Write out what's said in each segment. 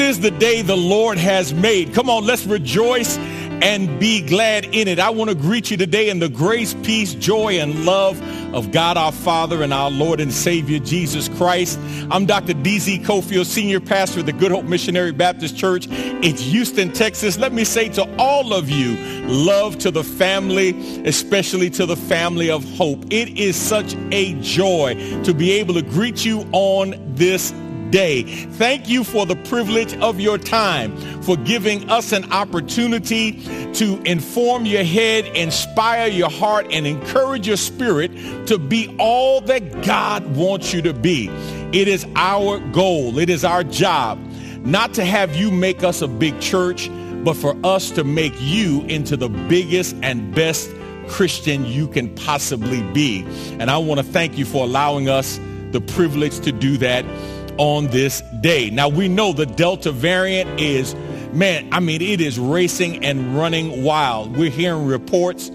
Is the day the Lord has made. Come on, let's rejoice and be glad in it. I want to greet you today in the grace, peace, joy, and love of God our Father and our Lord and Savior Jesus Christ. I'm Dr. DZ Cofield, Senior Pastor of the Good Hope Missionary Baptist Church in Houston, Texas. Let me say to all of you, love to the family, especially to the family of hope. It is such a joy to be able to greet you on this day. Thank you for the privilege of your time, for giving us an opportunity to inform your head, inspire your heart, and encourage your spirit to be all that God wants you to be. It is our goal. It is our job not to have you make us a big church, but for us to make you into the biggest and best Christian you can possibly be. And I want to thank you for allowing us the privilege to do that on this day. Now we know the Delta variant is, man, I mean, it is racing and running wild. We're hearing reports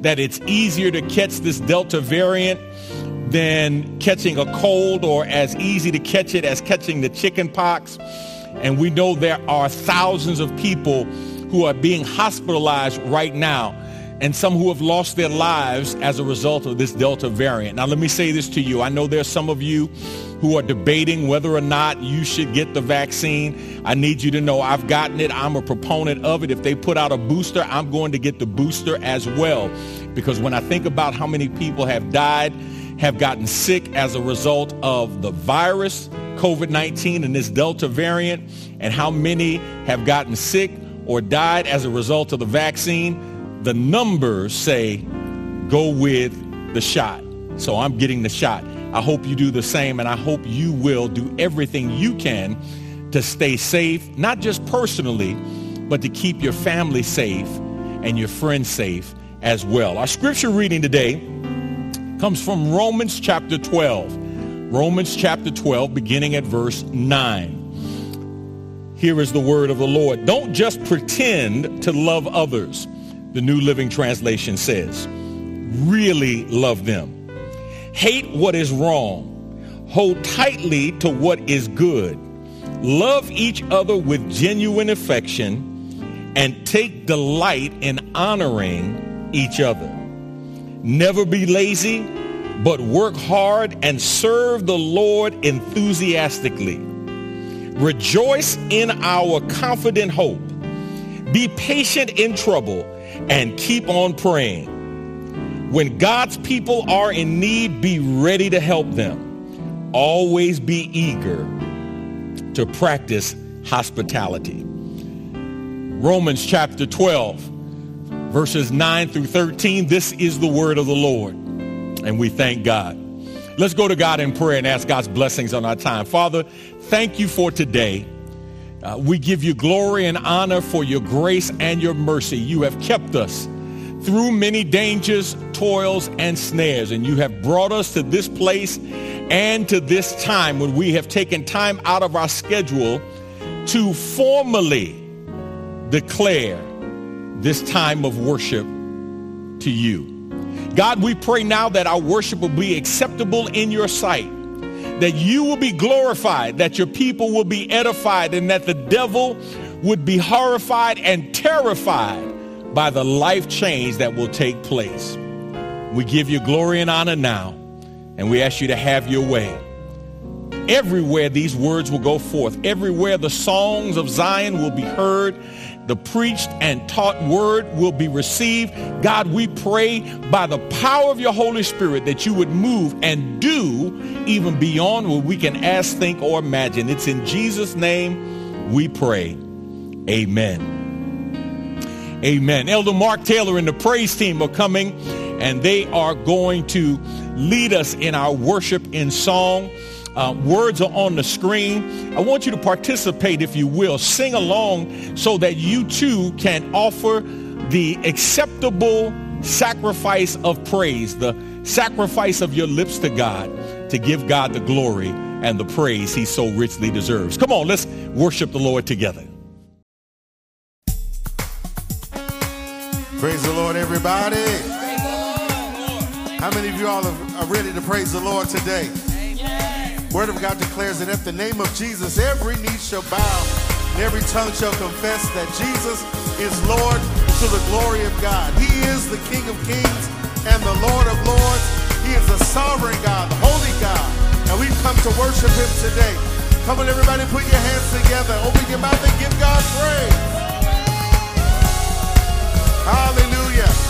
that it's easier to catch this Delta variant than catching a cold or as easy to catch it as catching the chicken pox. And we know there are thousands of people who are being hospitalized right now and some who have lost their lives as a result of this Delta variant. Now, let me say this to you. I know there's some of you who are debating whether or not you should get the vaccine. I need you to know I've gotten it. I'm a proponent of it. If they put out a booster, I'm going to get the booster as well. Because when I think about how many people have died, have gotten sick as a result of the virus, COVID-19 and this Delta variant, and how many have gotten sick or died as a result of the vaccine, the numbers say go with the shot. So I'm getting the shot. I hope you do the same and I hope you will do everything you can to stay safe, not just personally, but to keep your family safe and your friends safe as well. Our scripture reading today comes from Romans chapter 12. Romans chapter 12, beginning at verse 9. Here is the word of the Lord. Don't just pretend to love others the New Living Translation says. Really love them. Hate what is wrong. Hold tightly to what is good. Love each other with genuine affection and take delight in honoring each other. Never be lazy, but work hard and serve the Lord enthusiastically. Rejoice in our confident hope. Be patient in trouble and keep on praying. When God's people are in need, be ready to help them. Always be eager to practice hospitality. Romans chapter 12, verses 9 through 13. This is the word of the Lord, and we thank God. Let's go to God in prayer and ask God's blessings on our time. Father, thank you for today. Uh, we give you glory and honor for your grace and your mercy. You have kept us through many dangers, toils, and snares, and you have brought us to this place and to this time when we have taken time out of our schedule to formally declare this time of worship to you. God, we pray now that our worship will be acceptable in your sight that you will be glorified, that your people will be edified, and that the devil would be horrified and terrified by the life change that will take place. We give you glory and honor now, and we ask you to have your way. Everywhere these words will go forth, everywhere the songs of Zion will be heard, the preached and taught word will be received. God, we pray by the power of your Holy Spirit that you would move and do even beyond what we can ask, think, or imagine. It's in Jesus' name we pray. Amen. Amen. Elder Mark Taylor and the praise team are coming and they are going to lead us in our worship in song. Uh, words are on the screen. I want you to participate, if you will. Sing along so that you too can offer the acceptable sacrifice of praise, the sacrifice of your lips to God to give God the glory and the praise he so richly deserves. Come on, let's worship the Lord together. Praise the Lord, everybody. How many of you all are ready to praise the Lord today? Word of God declares that at the name of Jesus, every knee shall bow and Every tongue shall confess that Jesus is Lord to the glory of God. He is the King of kings and the Lord of lords. He is the sovereign God, the holy God. And we've come to worship him today. Come on, everybody, put your hands together. Open your mouth and give God praise. Hallelujah.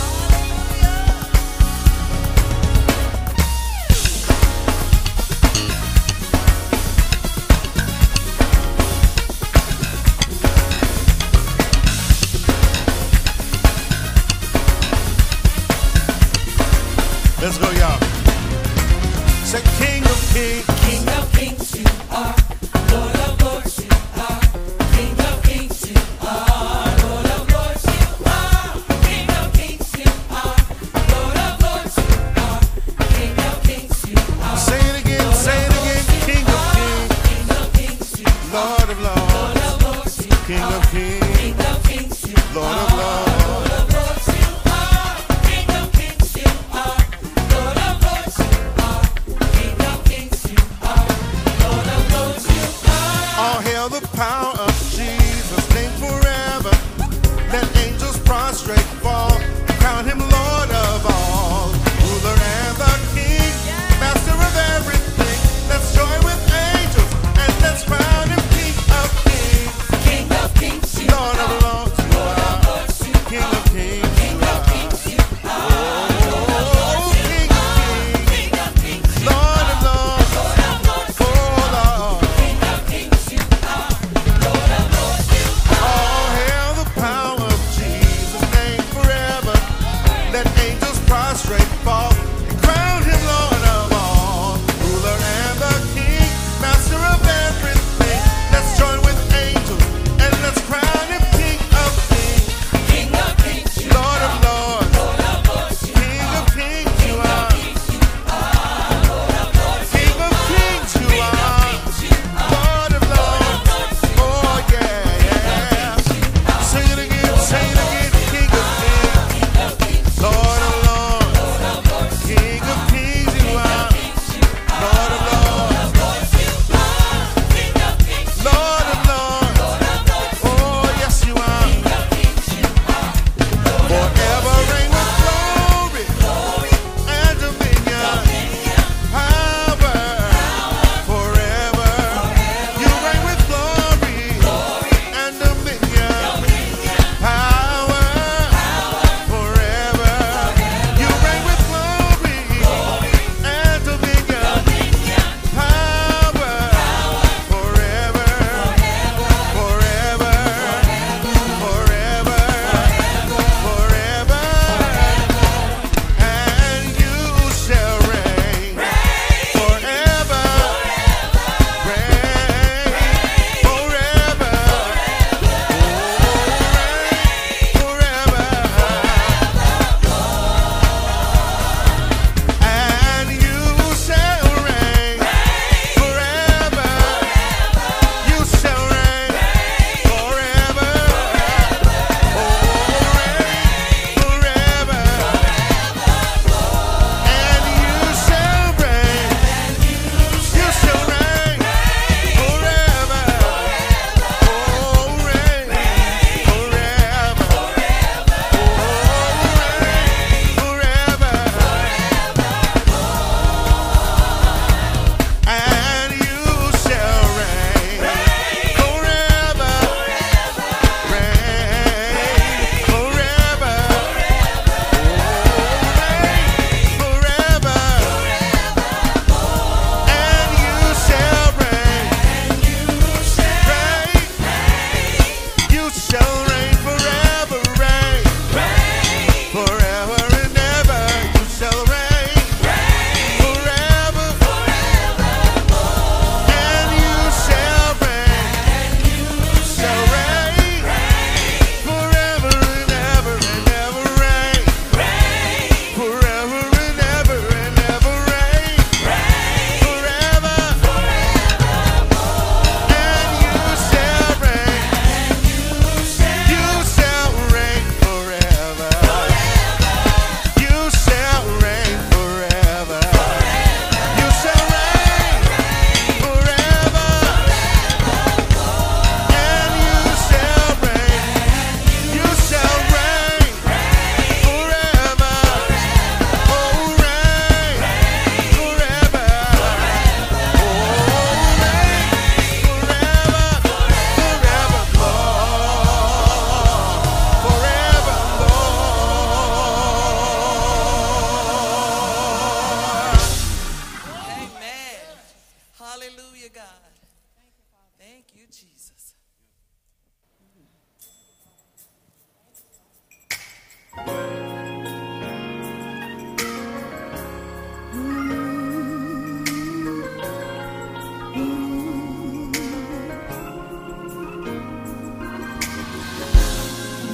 power.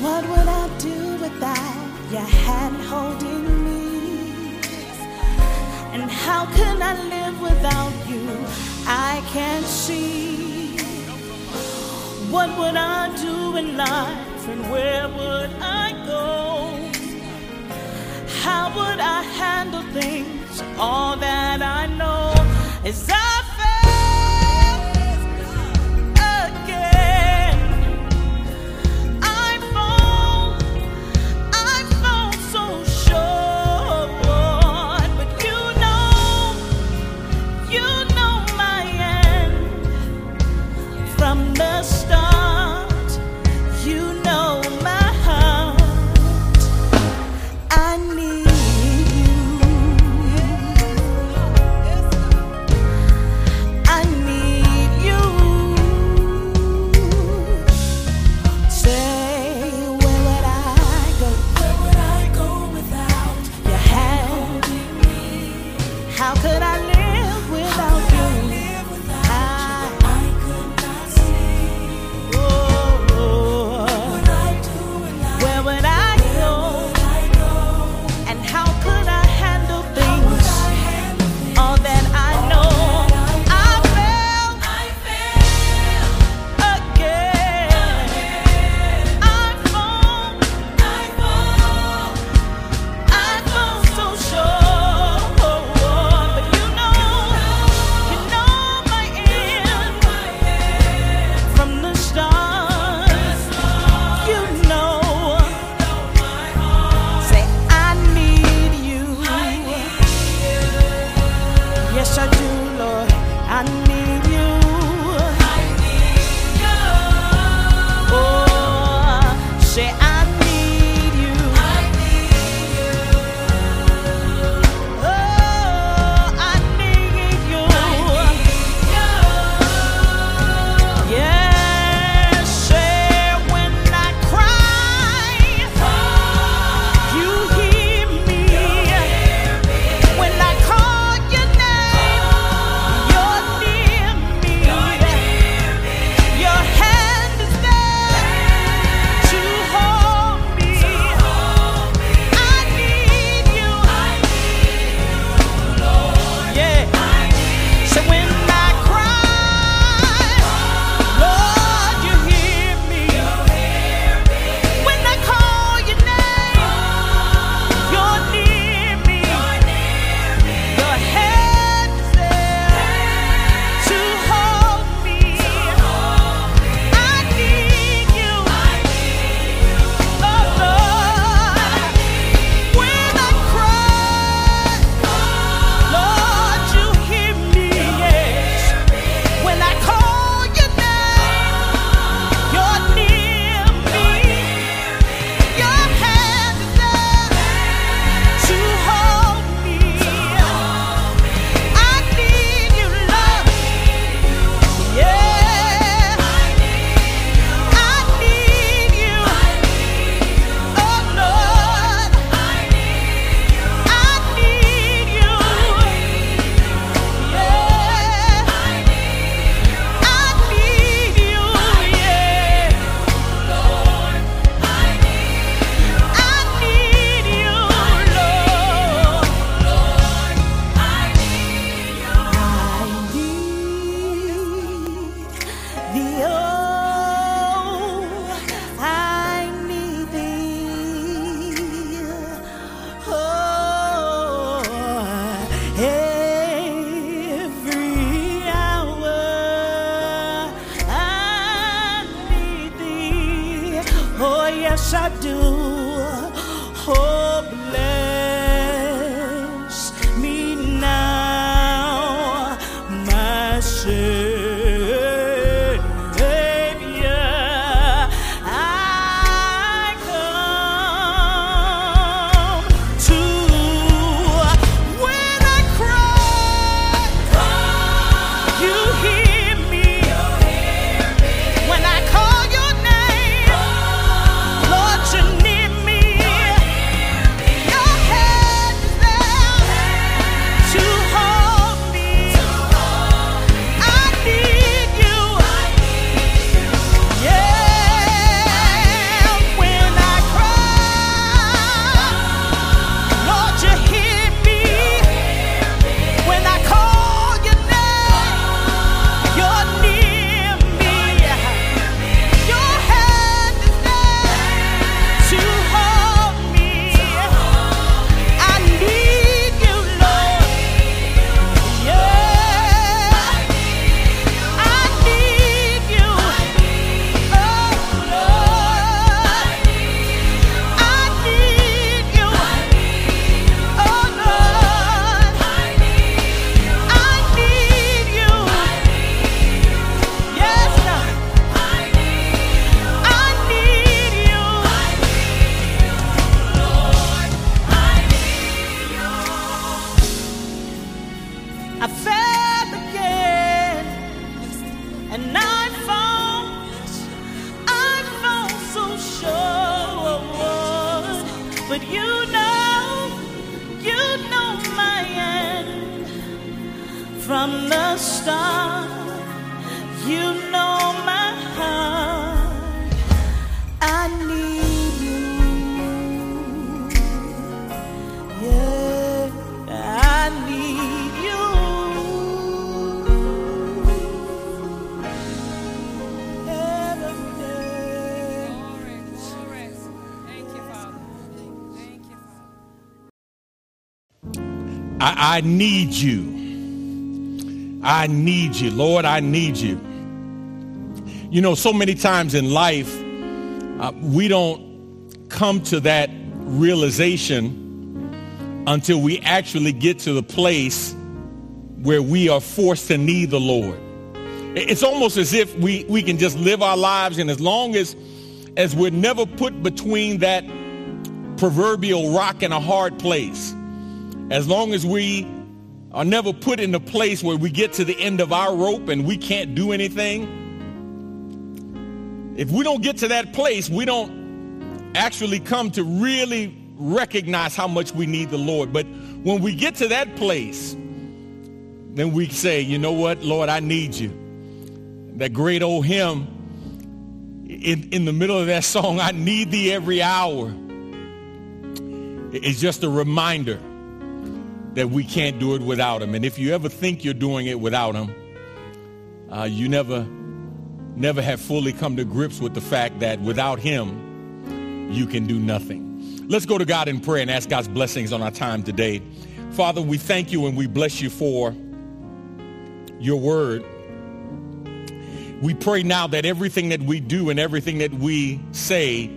What would I do without your hand holding me? And how can I live without you? I can't see. What would I do in life and where would I go? How would I handle things? All that I know is I. But you know, you know my end from the start. You I, I need you. I need you. Lord, I need you. You know, so many times in life, uh, we don't come to that realization until we actually get to the place where we are forced to need the Lord. It's almost as if we, we can just live our lives and as long as, as we're never put between that proverbial rock and a hard place, as long as we are never put in a place where we get to the end of our rope and we can't do anything, if we don't get to that place, we don't actually come to really recognize how much we need the Lord. But when we get to that place, then we say, you know what, Lord, I need you. That great old hymn in, in the middle of that song, I need thee every hour. is just a reminder that we can't do it without him. And if you ever think you're doing it without him, uh, you never, never have fully come to grips with the fact that without him, you can do nothing. Let's go to God in prayer and ask God's blessings on our time today. Father, we thank you and we bless you for your word. We pray now that everything that we do and everything that we say,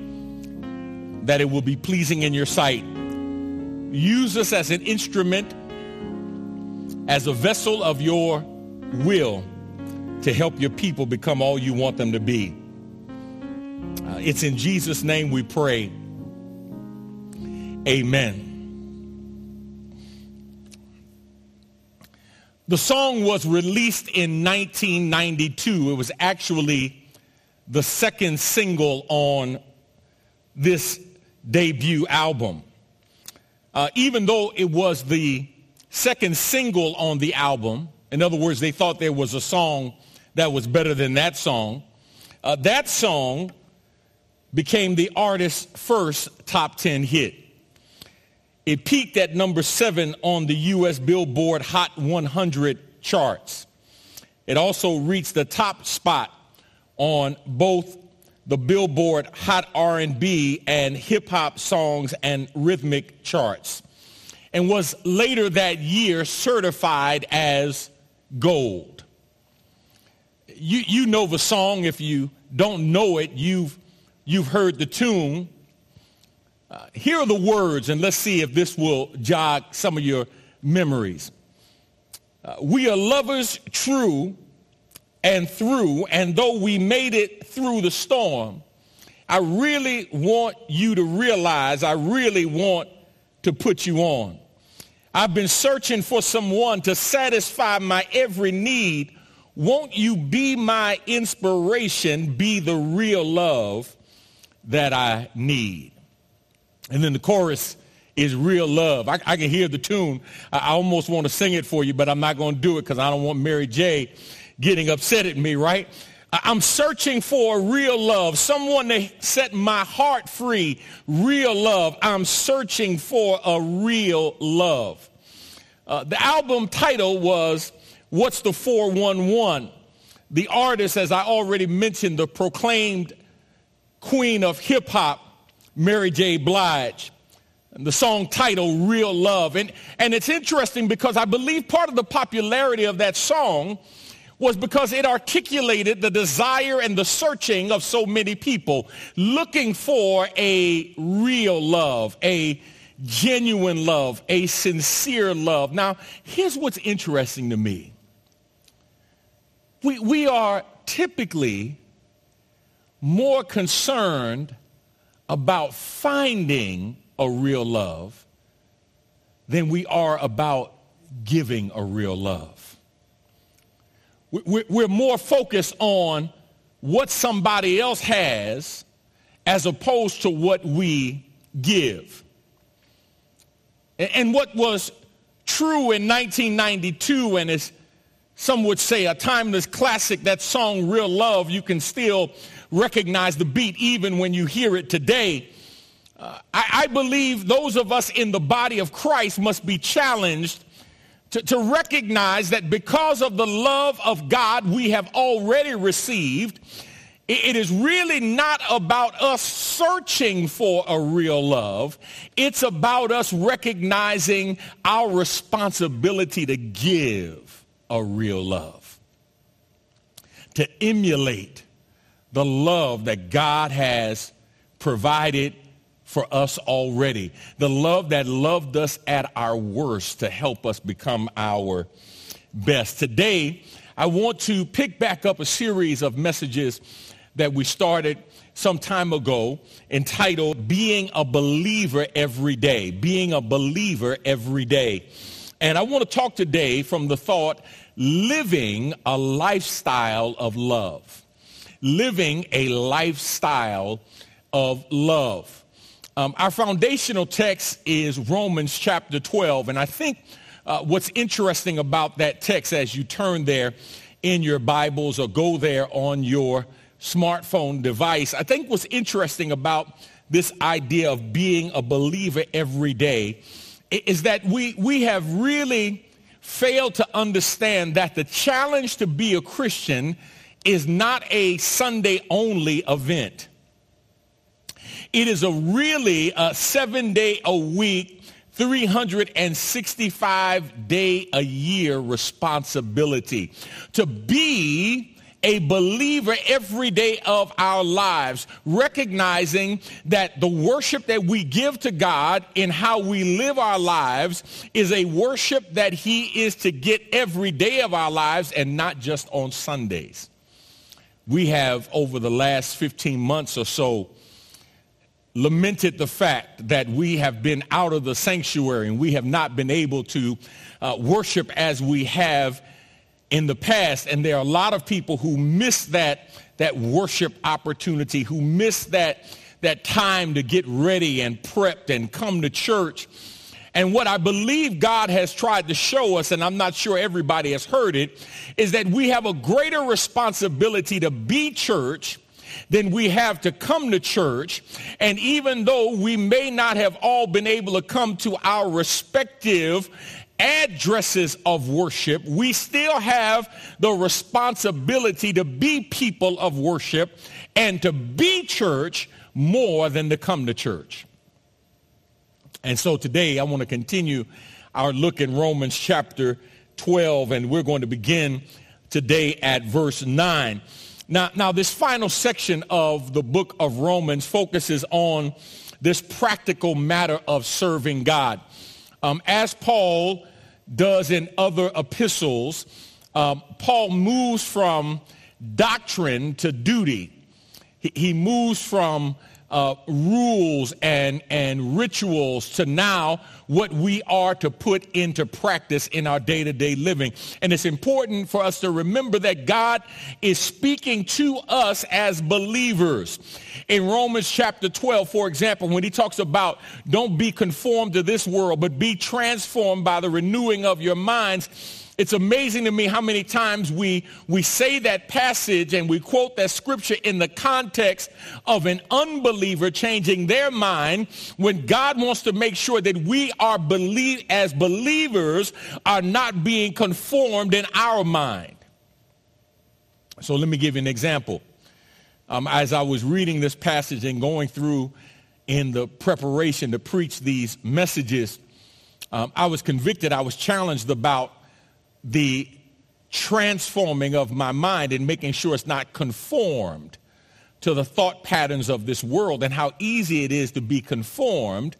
that it will be pleasing in your sight. Use us as an instrument, as a vessel of your will to help your people become all you want them to be. Uh, it's in Jesus' name we pray. Amen. The song was released in 1992. It was actually the second single on this debut album. Uh, even though it was the second single on the album, in other words, they thought there was a song that was better than that song, uh, that song became the artist's first top 10 hit. It peaked at number seven on the U.S. Billboard Hot 100 charts. It also reached the top spot on both the Billboard Hot R&B and hip hop songs and rhythmic charts and was later that year certified as gold. You, you know the song. If you don't know it, you've, you've heard the tune. Uh, here are the words, and let's see if this will jog some of your memories. Uh, we are lovers true and through, and though we made it through the storm, I really want you to realize, I really want to put you on. I've been searching for someone to satisfy my every need. Won't you be my inspiration, be the real love that I need? And then the chorus is real love. I, I can hear the tune. I, I almost want to sing it for you, but I'm not going to do it because I don't want Mary J getting upset at me, right? I'm searching for real love, someone to set my heart free. Real love. I'm searching for a real love. Uh, the album title was What's the 411? The artist, as I already mentioned, the proclaimed queen of hip hop, Mary J. Blige. And the song title, Real Love. And, and it's interesting because I believe part of the popularity of that song was because it articulated the desire and the searching of so many people looking for a real love, a genuine love, a sincere love. Now, here's what's interesting to me. We, we are typically more concerned about finding a real love than we are about giving a real love. We- we- We're more focused on what somebody else has as opposed to what we give. And what was true in 1992 and is some would say a timeless classic, that song Real Love, you can still recognize the beat even when you hear it today. Uh, I, I believe those of us in the body of Christ must be challenged to, to recognize that because of the love of God we have already received, it, it is really not about us searching for a real love. It's about us recognizing our responsibility to give a real love, to emulate the love that God has provided for us already. The love that loved us at our worst to help us become our best. Today, I want to pick back up a series of messages that we started some time ago entitled Being a Believer Every Day. Being a Believer Every Day. And I want to talk today from the thought, living a lifestyle of love. Living a lifestyle of love. Um, our foundational text is Romans chapter 12, and I think uh, what's interesting about that text as you turn there in your Bibles or go there on your smartphone device, I think what's interesting about this idea of being a believer every day is that we, we have really failed to understand that the challenge to be a Christian is not a Sunday only event. It is a really a seven day a week, 365 day a year responsibility to be a believer every day of our lives, recognizing that the worship that we give to God in how we live our lives is a worship that he is to get every day of our lives and not just on Sundays. We have over the last 15 months or so lamented the fact that we have been out of the sanctuary and we have not been able to uh, worship as we have in the past. And there are a lot of people who miss that, that worship opportunity, who miss that, that time to get ready and prepped and come to church. And what I believe God has tried to show us, and I'm not sure everybody has heard it, is that we have a greater responsibility to be church then we have to come to church. And even though we may not have all been able to come to our respective addresses of worship, we still have the responsibility to be people of worship and to be church more than to come to church. And so today I want to continue our look in Romans chapter 12, and we're going to begin today at verse 9. Now, now this final section of the book of Romans focuses on this practical matter of serving God. Um, as Paul does in other epistles, um, Paul moves from doctrine to duty. He, he moves from uh, rules and, and rituals to now what we are to put into practice in our day-to-day living. And it's important for us to remember that God is speaking to us as believers. In Romans chapter 12, for example, when he talks about don't be conformed to this world, but be transformed by the renewing of your minds, it's amazing to me how many times we, we say that passage and we quote that scripture in the context of an unbeliever changing their mind when God wants to make sure that we are believe as believers are not being conformed in our mind. So let me give you an example. Um, as I was reading this passage and going through in the preparation to preach these messages, um, I was convicted, I was challenged about the transforming of my mind and making sure it's not conformed to the thought patterns of this world and how easy it is to be conformed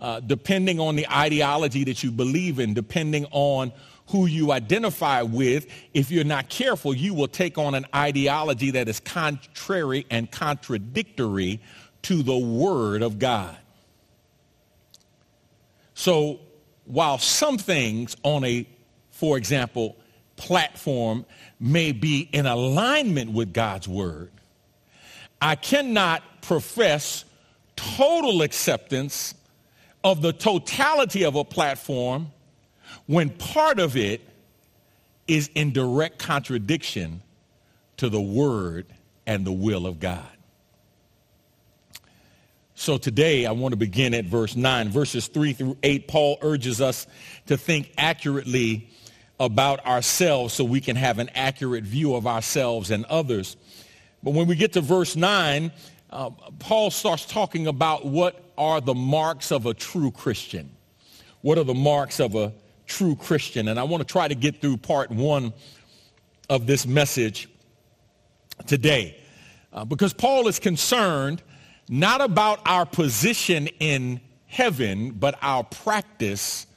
uh, depending on the ideology that you believe in, depending on who you identify with. If you're not careful, you will take on an ideology that is contrary and contradictory to the Word of God. So while some things on a for example, platform may be in alignment with God's word, I cannot profess total acceptance of the totality of a platform when part of it is in direct contradiction to the word and the will of God. So today I want to begin at verse 9. Verses 3 through 8, Paul urges us to think accurately about ourselves so we can have an accurate view of ourselves and others. But when we get to verse 9, uh, Paul starts talking about what are the marks of a true Christian. What are the marks of a true Christian? And I want to try to get through part one of this message today uh, because Paul is concerned not about our position in heaven, but our practice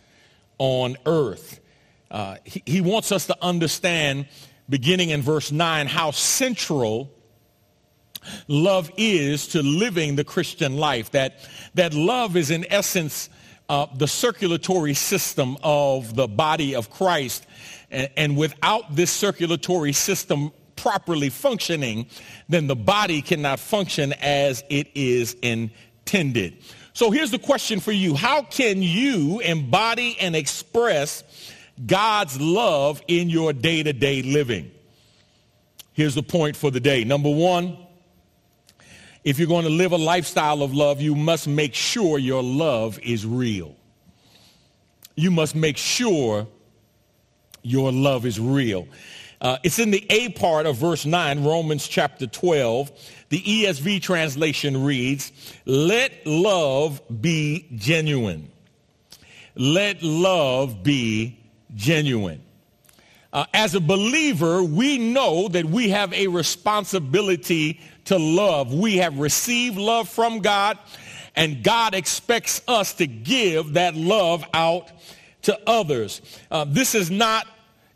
on earth. Uh, he, he wants us to understand, beginning in verse 9, how central love is to living the Christian life. That, that love is, in essence, uh, the circulatory system of the body of Christ. And, and without this circulatory system properly functioning, then the body cannot function as it is intended. So here's the question for you. How can you embody and express God's love in your day-to-day living? Here's the point for the day. Number one, if you're going to live a lifestyle of love, you must make sure your love is real. You must make sure your love is real. Uh, it's in the A part of verse 9, Romans chapter 12. The ESV translation reads, let love be genuine. Let love be genuine. Uh, as a believer, we know that we have a responsibility to love. We have received love from God, and God expects us to give that love out to others. Uh, this is not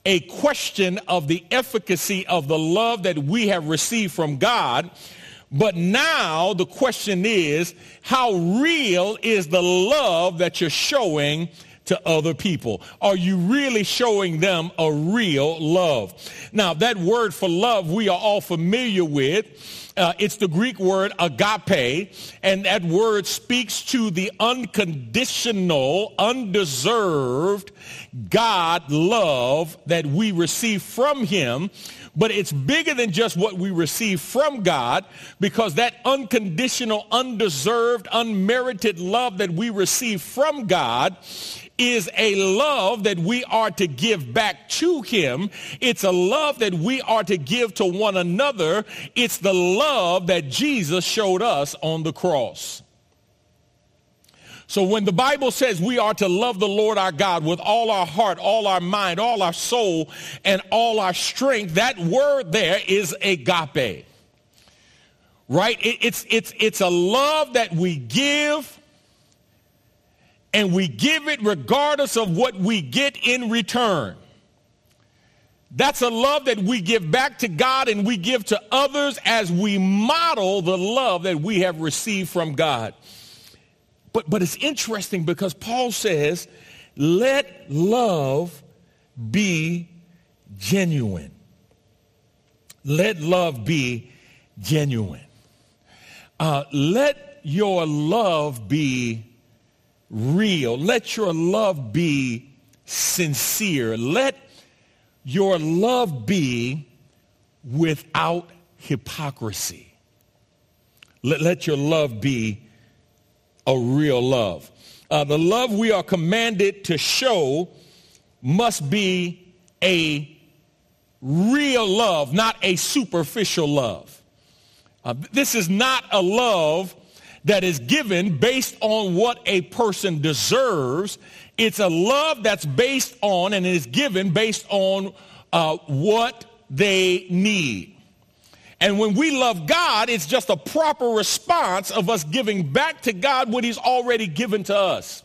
a question of the efficacy of the love that we have received from God. But now the question is, how real is the love that you're showing to other people? Are you really showing them a real love? Now, that word for love we are all familiar with. Uh, it's the Greek word agape, and that word speaks to the unconditional, undeserved God love that we receive from him. But it's bigger than just what we receive from God because that unconditional, undeserved, unmerited love that we receive from God is a love that we are to give back to him. It's a love that we are to give to one another. It's the love that Jesus showed us on the cross. So when the Bible says we are to love the Lord our God with all our heart, all our mind, all our soul, and all our strength, that word there is agape. Right? it's, it's, it's a love that we give and we give it regardless of what we get in return. That's a love that we give back to God and we give to others as we model the love that we have received from God. But, but it's interesting because Paul says, let love be genuine. Let love be genuine. Uh, let your love be real. Let your love be sincere. Let your love be without hypocrisy. Let, let your love be a real love. Uh, the love we are commanded to show must be a real love, not a superficial love. Uh, this is not a love that is given based on what a person deserves. It's a love that's based on and is given based on uh, what they need. And when we love God, it's just a proper response of us giving back to God what he's already given to us.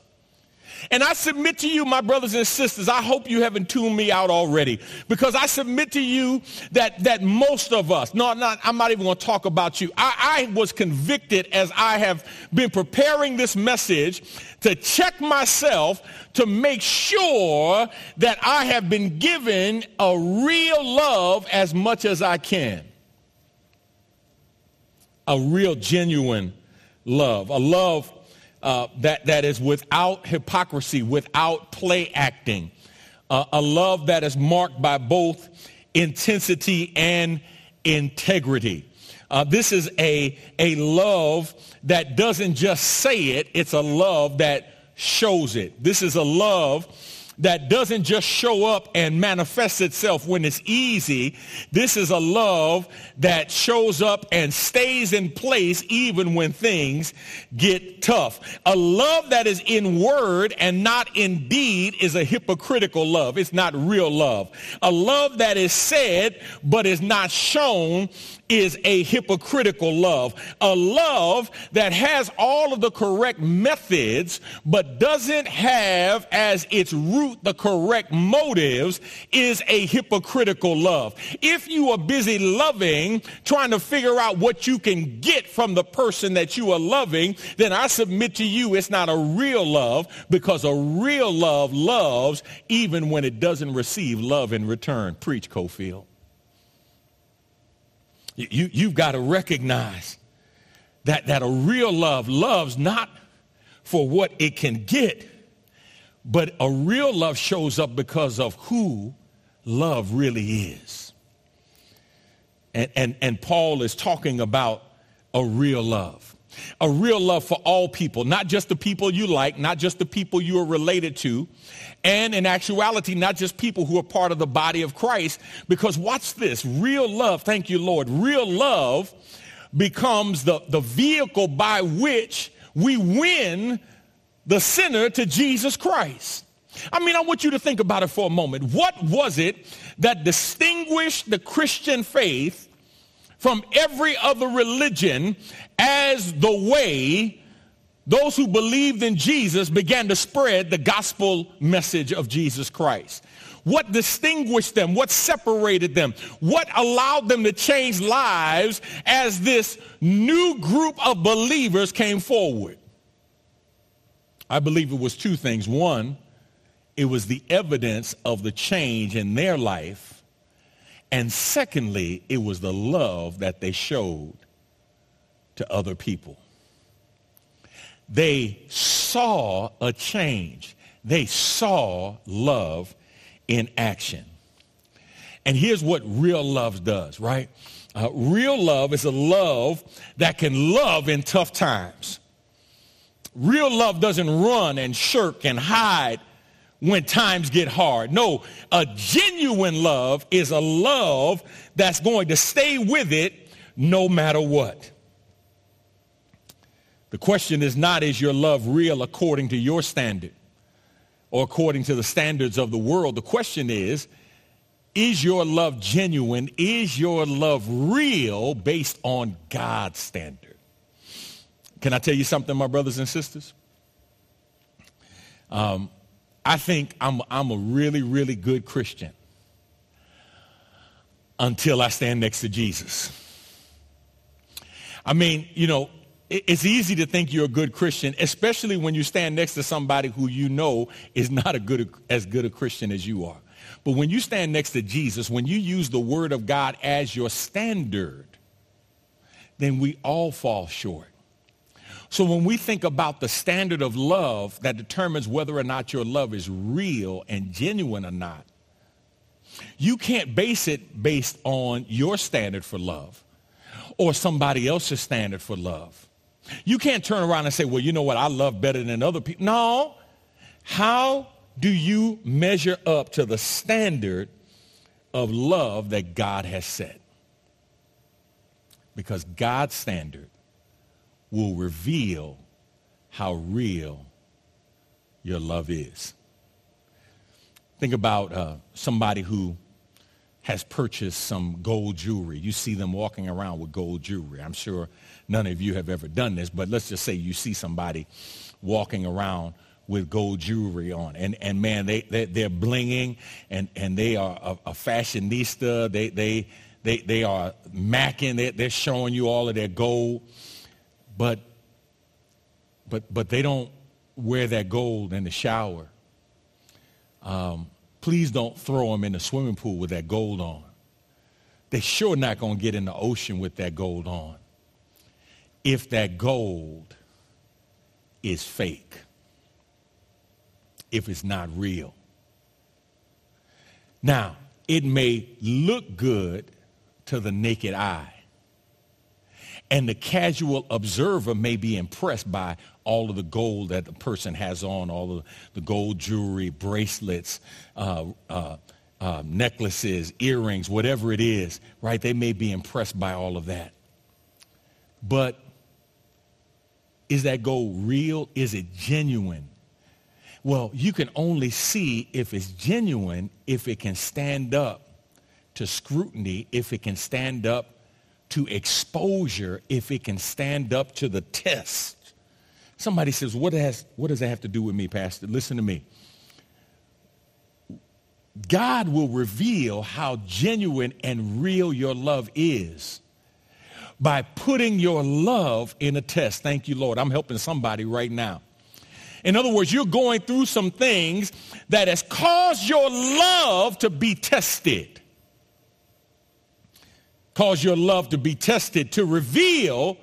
And I submit to you, my brothers and sisters, I hope you haven't tuned me out already because I submit to you that, that most of us, no, not, I'm not even going to talk about you. I, I was convicted as I have been preparing this message to check myself to make sure that I have been given a real love as much as I can. A real, genuine love. A love uh, that, that is without hypocrisy, without play acting, uh, a love that is marked by both intensity and integrity. Uh, this is a, a love that doesn't just say it, it's a love that shows it. This is a love that doesn't just show up and manifest itself when it's easy. This is a love that shows up and stays in place even when things get tough. A love that is in word and not in deed is a hypocritical love. It's not real love. A love that is said but is not shown is a hypocritical love. A love that has all of the correct methods but doesn't have as its root the correct motives is a hypocritical love. If you are busy loving, trying to figure out what you can get from the person that you are loving, then I submit to you it's not a real love because a real love loves even when it doesn't receive love in return. Preach, Cofield. You, you've got to recognize that, that a real love loves not for what it can get, but a real love shows up because of who love really is. And, and, and Paul is talking about a real love. A real love for all people, not just the people you like, not just the people you are related to, and in actuality, not just people who are part of the body of Christ. Because watch this, real love, thank you, Lord, real love becomes the, the vehicle by which we win the sinner to Jesus Christ. I mean, I want you to think about it for a moment. What was it that distinguished the Christian faith from every other religion as the way those who believed in Jesus began to spread the gospel message of Jesus Christ. What distinguished them? What separated them? What allowed them to change lives as this new group of believers came forward? I believe it was two things. One, it was the evidence of the change in their life and secondly, it was the love that they showed to other people. They saw a change. They saw love in action. And here's what real love does, right? Uh, real love is a love that can love in tough times. Real love doesn't run and shirk and hide when times get hard. No, a genuine love is a love that's going to stay with it no matter what. The question is not, is your love real according to your standard or according to the standards of the world? The question is, is your love genuine? Is your love real based on God's standard? Can I tell you something, my brothers and sisters? Um, I think I'm, I'm a really, really good Christian until I stand next to Jesus. I mean, you know, it's easy to think you're a good Christian, especially when you stand next to somebody who you know is not a good, as good a Christian as you are. But when you stand next to Jesus, when you use the word of God as your standard, then we all fall short. So when we think about the standard of love that determines whether or not your love is real and genuine or not, you can't base it based on your standard for love or somebody else's standard for love. You can't turn around and say, well, you know what, I love better than other people. No. How do you measure up to the standard of love that God has set? Because God's standard will reveal how real your love is. Think about uh, somebody who has purchased some gold jewelry. You see them walking around with gold jewelry. I'm sure none of you have ever done this, but let's just say you see somebody walking around with gold jewelry on. And, and man, they, they, they're blinging and, and they are a, a fashionista. They, they, they, they are macking. They, they're showing you all of their gold but but but they don't wear that gold in the shower. Um, please don't throw them in the swimming pool with that gold on. They're sure not to get in the ocean with that gold on. If that gold is fake, if it's not real. Now, it may look good to the naked eye. And the casual observer may be impressed by all of the gold that the person has on, all of the gold jewelry, bracelets, uh, uh, uh, necklaces, earrings, whatever it is, right? They may be impressed by all of that. But is that gold real? Is it genuine? Well, you can only see if it's genuine if it can stand up to scrutiny, if it can stand up to exposure, if it can stand up to the test. Somebody says, what, has, what does that have to do with me, Pastor? Listen to me. God will reveal how genuine and real your love is by putting your love in a test. Thank you, Lord. I'm helping somebody right now. In other words, you're going through some things that has caused your love to be tested. Cause your love to be tested to reveal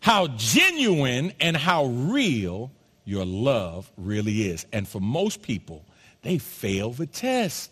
how genuine and how real your love really is. And for most people, they fail the test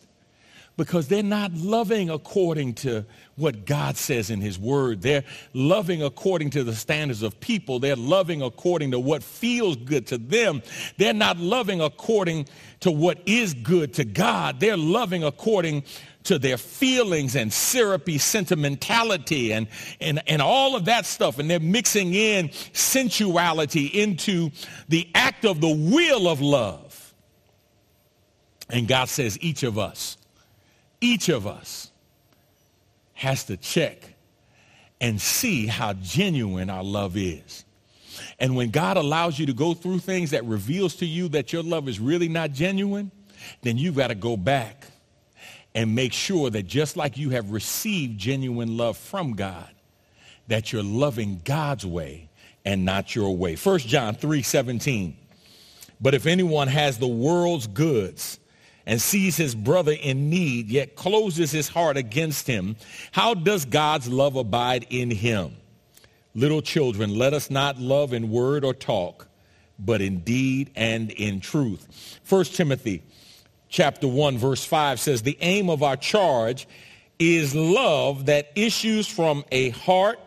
because they're not loving according to what God says in his word. They're loving according to the standards of people. They're loving according to what feels good to them. They're not loving according to what is good to God. They're loving according to their feelings and syrupy sentimentality and, and, and all of that stuff. And they're mixing in sensuality into the act of the will of love. And God says each of us each of us has to check and see how genuine our love is. And when God allows you to go through things that reveals to you that your love is really not genuine, then you've got to go back and make sure that just like you have received genuine love from God, that you're loving God's way and not your way. 1 John 3, 17. But if anyone has the world's goods and sees his brother in need, yet closes his heart against him, how does God's love abide in him? Little children, let us not love in word or talk, but in deed and in truth. 1 Timothy chapter 1 verse 5 says, the aim of our charge is love that issues from a heart,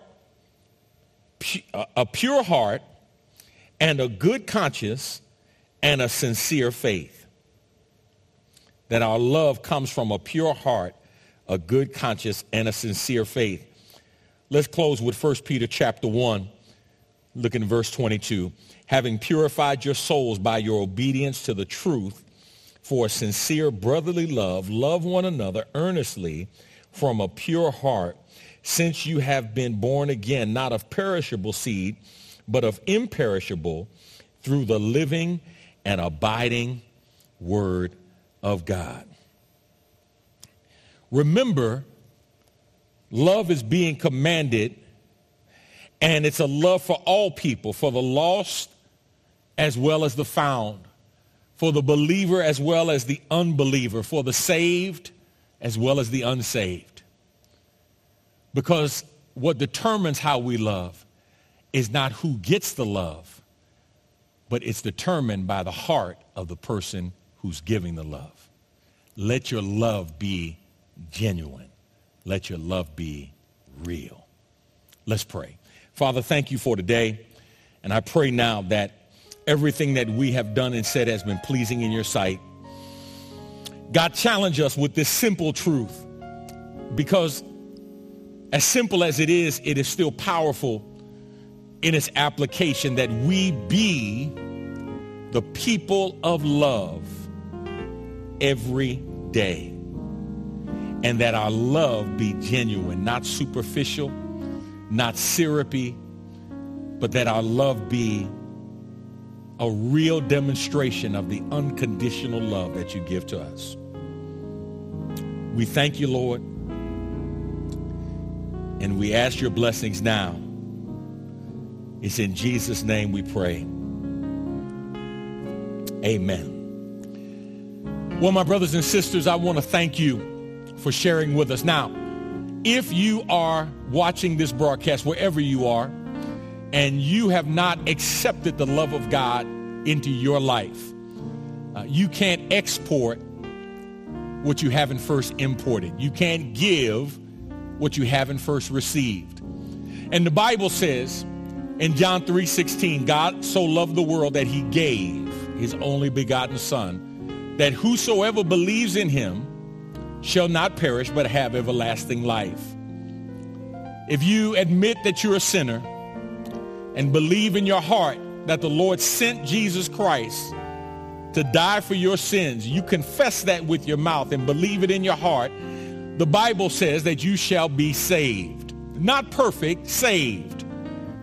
a pure heart, and a good conscience, and a sincere faith that our love comes from a pure heart, a good conscience, and a sincere faith. Let's close with 1 Peter chapter 1, looking at verse 22. Having purified your souls by your obedience to the truth for sincere brotherly love, love one another earnestly from a pure heart, since you have been born again, not of perishable seed, but of imperishable, through the living and abiding word of God. Remember, love is being commanded, and it's a love for all people, for the lost as well as the found, for the believer as well as the unbeliever, for the saved as well as the unsaved. Because what determines how we love is not who gets the love, but it's determined by the heart of the person who's giving the love. Let your love be genuine. Let your love be real. Let's pray. Father, thank you for today. And I pray now that everything that we have done and said has been pleasing in your sight. God, challenge us with this simple truth because as simple as it is, it is still powerful in its application that we be the people of love every day. And that our love be genuine, not superficial, not syrupy, but that our love be a real demonstration of the unconditional love that you give to us. We thank you, Lord, and we ask your blessings now. It's in Jesus' name we pray. Amen. Well, my brothers and sisters, I want to thank you for sharing with us. Now, if you are watching this broadcast, wherever you are, and you have not accepted the love of God into your life, uh, you can't export what you haven't first imported. You can't give what you haven't first received. And the Bible says in John 3:16, God so loved the world that he gave his only begotten son, that whosoever believes in him shall not perish but have everlasting life. If you admit that you're a sinner and believe in your heart that the Lord sent Jesus Christ to die for your sins, you confess that with your mouth and believe it in your heart, the Bible says that you shall be saved. Not perfect, saved.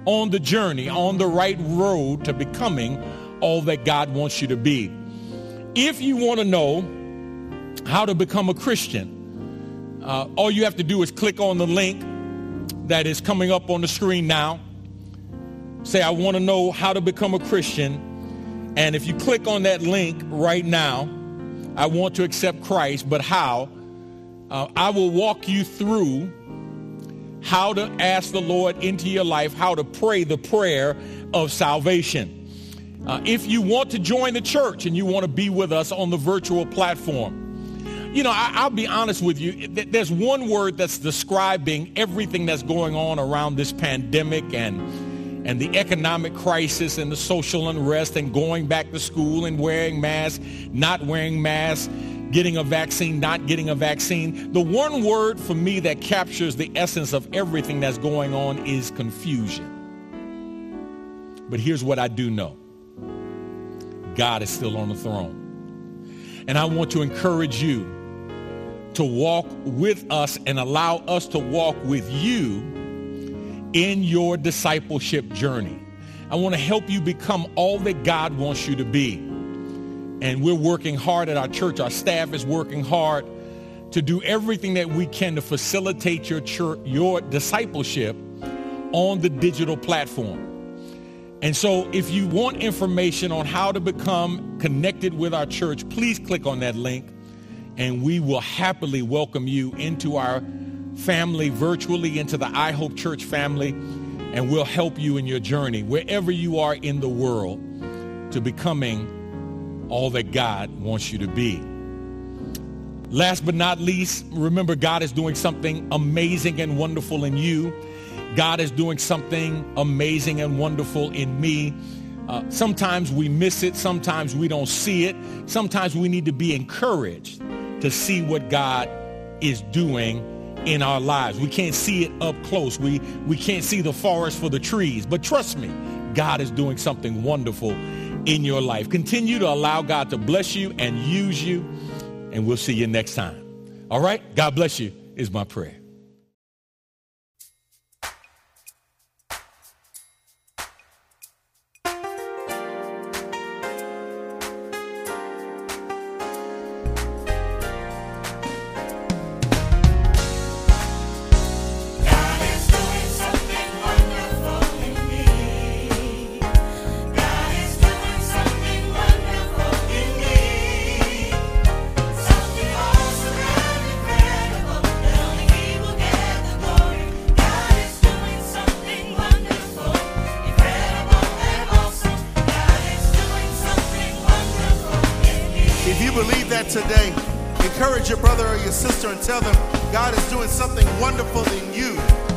On the journey, on the right road to becoming all that God wants you to be. If you want to know how to become a Christian, uh, all you have to do is click on the link that is coming up on the screen now. Say, I want to know how to become a Christian. And if you click on that link right now, I want to accept Christ, but how? Uh, I will walk you through how to ask the Lord into your life, how to pray the prayer of salvation. Uh, if you want to join the church and you want to be with us on the virtual platform, you know, I, will be honest with you. There's one word that's describing everything that's going on around this pandemic and and the economic crisis and the social unrest and going back to school and wearing masks, not wearing masks, getting a vaccine, not getting a vaccine. The one word for me that captures the essence of everything that's going on is confusion. But here's what I do know. God is still on the throne. And I want to encourage you to walk with us and allow us to walk with you in your discipleship journey. I want to help you become all that God wants you to be. And we're working hard at our church. Our staff is working hard to do everything that we can to facilitate your church, your discipleship on the digital platform. And so if you want information on how to become connected with our church, please click on that link and we will happily welcome you into our family virtually, into the I Hope Church family, and we'll help you in your journey wherever you are in the world to becoming all that God wants you to be. Last but not least, remember God is doing something amazing and wonderful in you. God is doing something amazing and wonderful in me. Uh, sometimes we miss it. Sometimes we don't see it. Sometimes we need to be encouraged to see what God is doing in our lives. We can't see it up close. We, we can't see the forest for the trees. But trust me, God is doing something wonderful in your life. Continue to allow God to bless you and use you. And we'll see you next time. All right? God bless you is my prayer. You believe that today, encourage your brother or your sister and tell them God is doing something wonderful in you.